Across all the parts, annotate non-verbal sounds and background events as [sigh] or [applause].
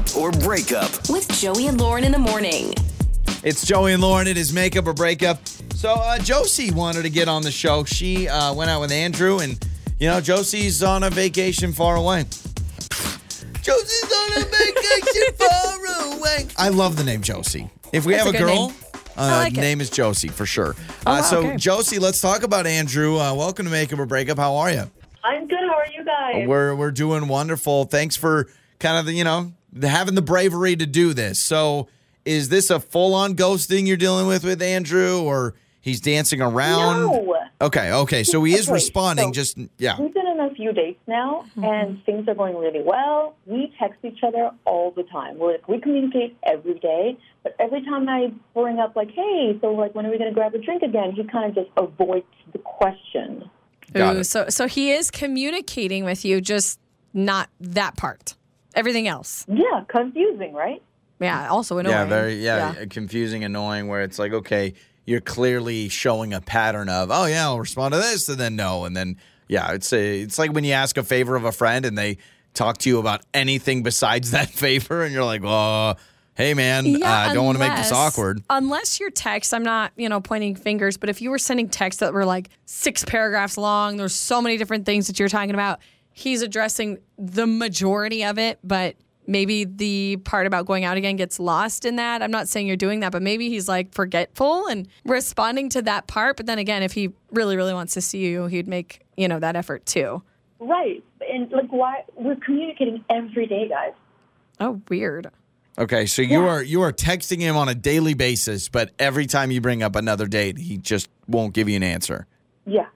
Makeup or Breakup. With Joey and Lauren in the morning. It's Joey and Lauren. It is makeup or breakup. So uh, Josie wanted to get on the show. She uh, went out with Andrew, and you know Josie's on a vacation far away. Josie's on a vacation [laughs] far away. I love the name Josie. If we That's have a a girl, name. uh, like name is Josie for sure. Oh, uh, wow, so okay. Josie, let's talk about Andrew. Uh, welcome to Makeup or Breakup. How are you? I'm good. How are you guys? We're we're doing wonderful. Thanks for kind of the, you know having the bravery to do this. So, is this a full on ghosting you're dealing with with Andrew, or he's dancing around? No. Okay, okay. So he is Okay, responding. so- just yeah. We've been on a few dates now, Mm-hmm. and things are going really well. We text each other all the time. We're like, we communicate every day, but every time I bring up like, "Hey, so like, when are we going to grab a drink again?" He kind of just avoids the question. Got Ooh, it. so so he is communicating with you, just not that part. Everything else. Yeah, confusing, right? Yeah, also annoying. Yeah, very yeah, confusing, annoying. Where it's like, okay, you're clearly showing a pattern of, oh yeah, I'll respond to this, and then no, and then yeah, it's a, it's like when you ask a favor of a friend and they talk to you about anything besides [laughs] that favor, and you're like, oh, hey man, I uh, don't want to make this awkward. Unless your text, I'm not, you know, pointing fingers, but if you were sending texts that were like six paragraphs long, there's so many different things that you're talking about. He's addressing the majority of it, but maybe the part about going out again gets lost in that. I'm not saying you're doing that, but maybe he's like forgetful and responding to that part. But then again, if he really, really wants to see you, he'd make, you know, that effort too. Right. And like, why we're communicating every day, guys. Oh, weird. Okay, so you are you are texting him on a daily basis, but every time you bring up another date, he just won't give you an answer. Yeah.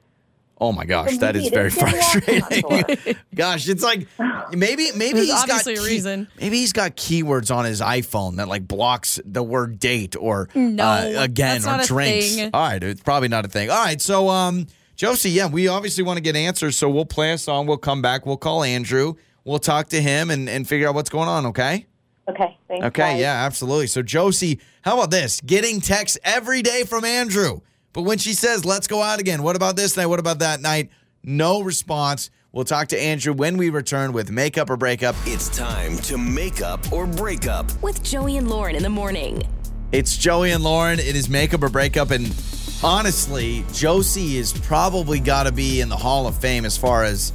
Oh my gosh, And that maybe is it very is getting lost in that frustrating. [laughs] gosh, it's like maybe maybe There's he's obviously got a reason. Maybe he's got keywords on his iPhone that like blocks the word date or No, uh, again that's or not a drinks. thing. All right, it's probably not a thing. All right, so um, Josie, yeah, we obviously want to get answers, so we'll play a song. We'll come back. We'll call Andrew. We'll talk to him and and figure out what's going on. Okay. Okay. Thanks. Okay, guys. yeah, absolutely. So Josie, how about this? Getting texts every day from Andrew. But when she says, let's go out again, what about this night? What about that night? No response. We'll talk to Andrew when we return with makeup or breakup. It's time to make up or break up. With Joey and Lauren in the morning. It's Joey and Lauren. It is makeup or breakup. And honestly, Josie is probably got to be in the Hall of Fame as far as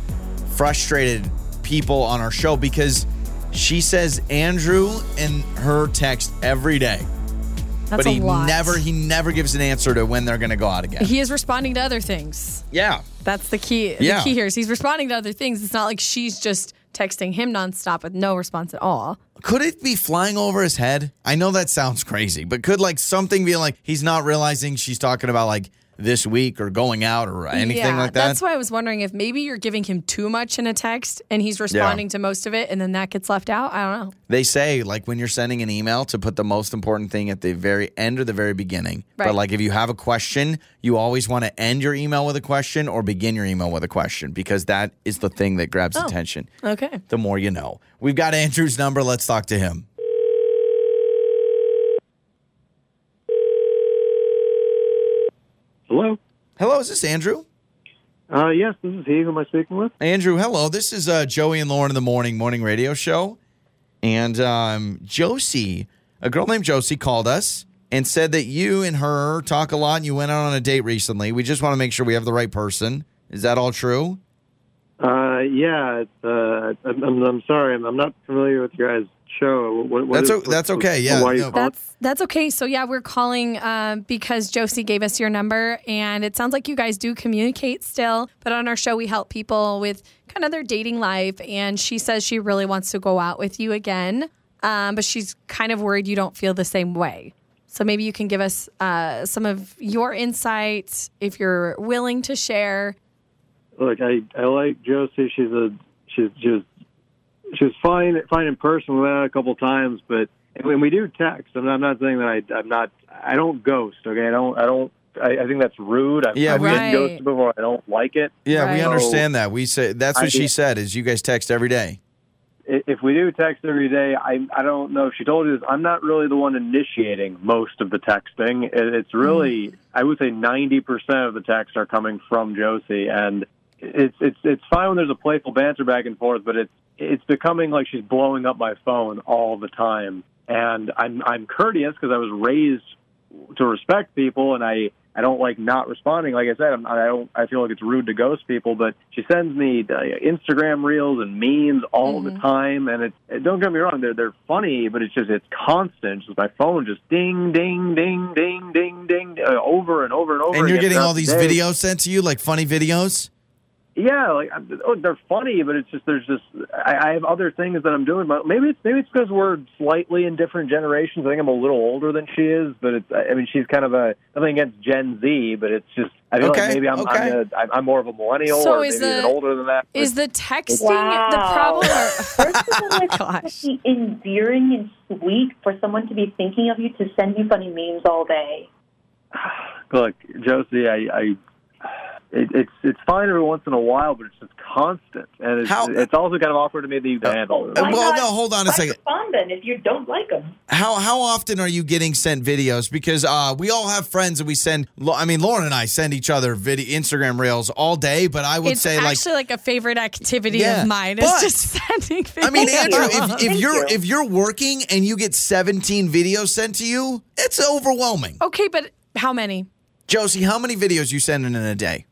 frustrated people on our show because she says Andrew in her text every day. That's but he never he never gives an answer to when they're going to go out again. He is responding to other things. yeah. That's the key. Yeah. The key here is he's responding to other things. It's not like she's just texting him nonstop with no response at all. Could it be flying over his head? I know that sounds crazy, but could like something be like he's not realizing she's talking about like this week or going out or anything yeah, like that? That's why I was wondering if maybe you're giving him too much in a text and he's responding to most of it and then that gets left out. I don't know. They say like when you're sending an email to put the most important thing at the very end or the very beginning. Right. But like if you have a question, you always want to end your email with a question or begin your email with a question because that is the thing that grabs Oh. attention. Okay. The more you know. We've got Andrew's number. Let's talk to him. Hello. Hello, is this Andrew? Uh, yes, this is he. Who am I speaking with? Andrew, hello. This is uh, Joey and Lauren in the morning morning radio show, and um, Josie, a girl named Josie, called us and said that you and her talk a lot. and You went out on a date recently. We just want to make sure we have the right person. Is that all true? Uh, yeah. Uh, I'm, I'm, I'm sorry. I'm, I'm not familiar with your guys' show. What, what That's is- o- that's okay, yeah, Why no. That's that's okay. So yeah, we're calling uh, because Josie gave us your number, and it sounds like you guys do communicate still. But on our show, we help people with kind of their dating life, and she says she really wants to go out with you again, um, but she's kind of worried you don't feel the same way. So maybe you can give us uh, some of your insights if you're willing to share. Look, I, I like Josie. She's a she's just she's fine fine in person. We went out a couple times, but when we do text, I'm not, I'm not saying that I I'm not I don't ghost. Okay, I don't I don't. I, I think that's rude. I've, Yeah, I've we- been Right. ghosted before. I don't like it. Yeah, we Right. understand that. We say that's what I- she said. Is you guys text every day? if we do text every day, I I don't know if she told you this. I'm not really the one initiating most of the texting. It, it's really mm. I would say 90 percent of the texts are coming from Josie, and it's it's it's fine when there's a playful banter back and forth, but it's it's becoming like she's blowing up my phone all the time. And I'm I'm courteous because I was raised to respect people, and I I don't like not responding. Like I said, I'm, I don't. I feel like it's rude to ghost people, but she sends me uh, Instagram reels and memes all the time, and it, it. Don't get me wrong, they're they're funny, but it's just it's constant. Just my phone just ding ding ding ding ding ding uh, over and over and over. And you're getting all these day. videos sent to you, like funny videos. Yeah, like I'm- oh, they're funny, but it's just there's just I, I have other things that I'm doing. But maybe it's maybe it's because we're slightly in different generations. I think I'm a little older than she is, but it's I mean she's kind of a nothing against Gen Z, but it's just I feel Okay, like maybe I'm okay. I'm, a, I'm I'm more of a millennial So or is maybe the- even older than that. Is the texting Wow. the problem? Or, [laughs] [laughs] First of all, it's Gosh. endearing and sweet for someone to be thinking of you to send you funny memes all day. [sighs] look, Josie, I. I it, it's it's fine every once in a while, but it's just constant, and it's, How- it's also kind of awkward to me that you can handle it. Uh, well, no, hold on a second. Respond then if you don't like them. How how often are you getting sent videos? Because uh, we all have friends and we send. I mean, Lauren and I send each other video Instagram reels all day. But I would it's say like actually like, a favorite activity Yeah, of mine. Is but- just [laughs] sending videos. I mean, Andrew, if, if you're you. if you're working and you get 17 videos sent to you, it's overwhelming. okay, but how many? Josie, how many videos you sending in a day?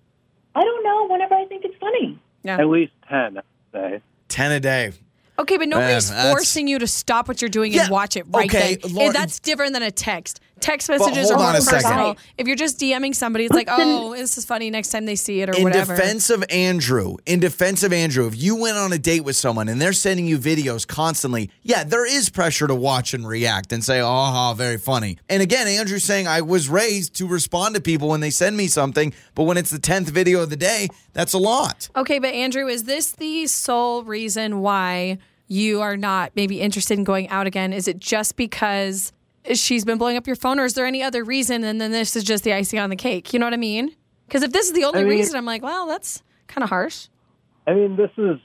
I don't know. Whenever I think it's funny. Yeah. At least ten, I'd say. 10 a day. Okay, but nobody's that's- forcing you to stop what you're doing Yeah, and watch it right okay, then. Lauren- that's different than a text. Text messages hold are on more a second. personal. If you're just DMing somebody, it's like, oh, this is funny. Next time they see it or In whatever. defense of Andrew, in defense of Andrew, if you went on a date with someone and they're sending you videos constantly, yeah, there is pressure to watch and react and say, oh, ha, very funny. And again, Andrew's saying I was raised to respond to people when they send me something, but when it's the 10th video of the day, that's a lot. Okay, but Andrew, is this the sole reason why you are not maybe interested in going out again? Is it just because she's been blowing up your phone, or is there any other reason? And then this is just the icing on the cake. You know what I mean? Because if this is the only I mean- reason, I'm like, well, that's kind of harsh. I mean, this is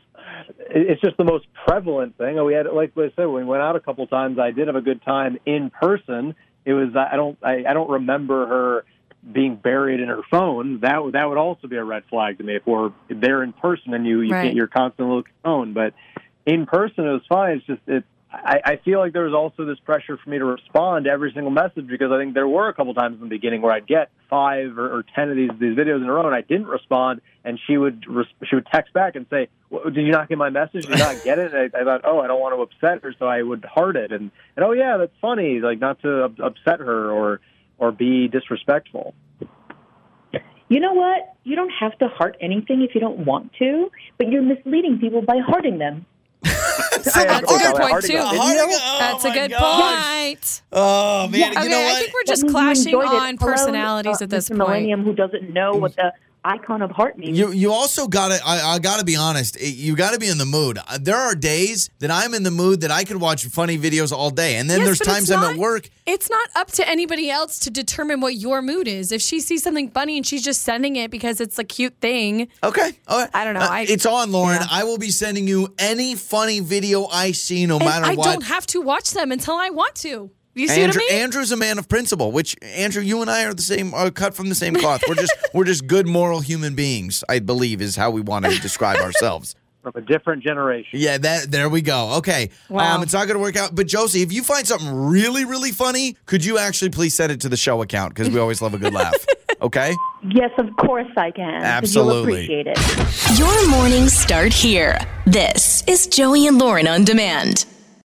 it's just the most prevalent thing. Oh, we had, like I said, we went out a couple times, I did have a good time in person. It was I don't I, I don't remember her being buried in her phone. That would- that would also be a red flag to me if we're there in person and you you Right. can't you're constantly looking at your phone. But in person, it was fine. It's just it. I, I feel like there was also this pressure for me to respond to every single message because I think there were a couple times in the beginning where I'd get five or, or ten of these these videos in a row and I didn't respond, and she would res- she would text back and say, "Well, "Did you not get my message? Did you not get it?" And I, I thought, "Oh, I don't want to upset her," so I would heart it and and oh yeah, that's funny, like not to up- upset her or or be disrespectful. You know what? You don't have to heart anything if you don't want to, but you're misleading people by hearting them. That's a good point too. Oh, That's a good gosh. point. Oh, man. Yeah, you Okay, know I think we're just clashing enjoyed it. on Hello, personalities uh, at this point. Millennium who doesn't know what the icon of heart means. You you also got to I, I got to be honest. You got to be in the mood. Uh, There are days that I'm in the mood that I could watch funny videos all day, and then Yes, there's but it's times I'm at work. It's not up to anybody else to determine what your mood is. If she sees something funny and she's just sending it because it's a cute thing, Okay, all right. I don't know, Uh, I- it's on, Lauren. yeah. I will be sending you any funny video I see, no and matter I what. don't have to watch them until I want to. You see Andrew, what I mean? Andrew's a man of principle. Which Andrew, you and I are the same, are cut from the same cloth. We're just we're just good moral human beings. I believe is how we want to describe ourselves. From a different generation. Yeah, that there we go. Okay. Wow. Um, it's not going to work out. But Josie, if you find something really, really funny, could you actually please send it to the show account because we always love a good laugh. [laughs] Okay. yes, of course I can. Absolutely. You'll appreciate it. Your mornings start here. This is Joey and Lauren on demand.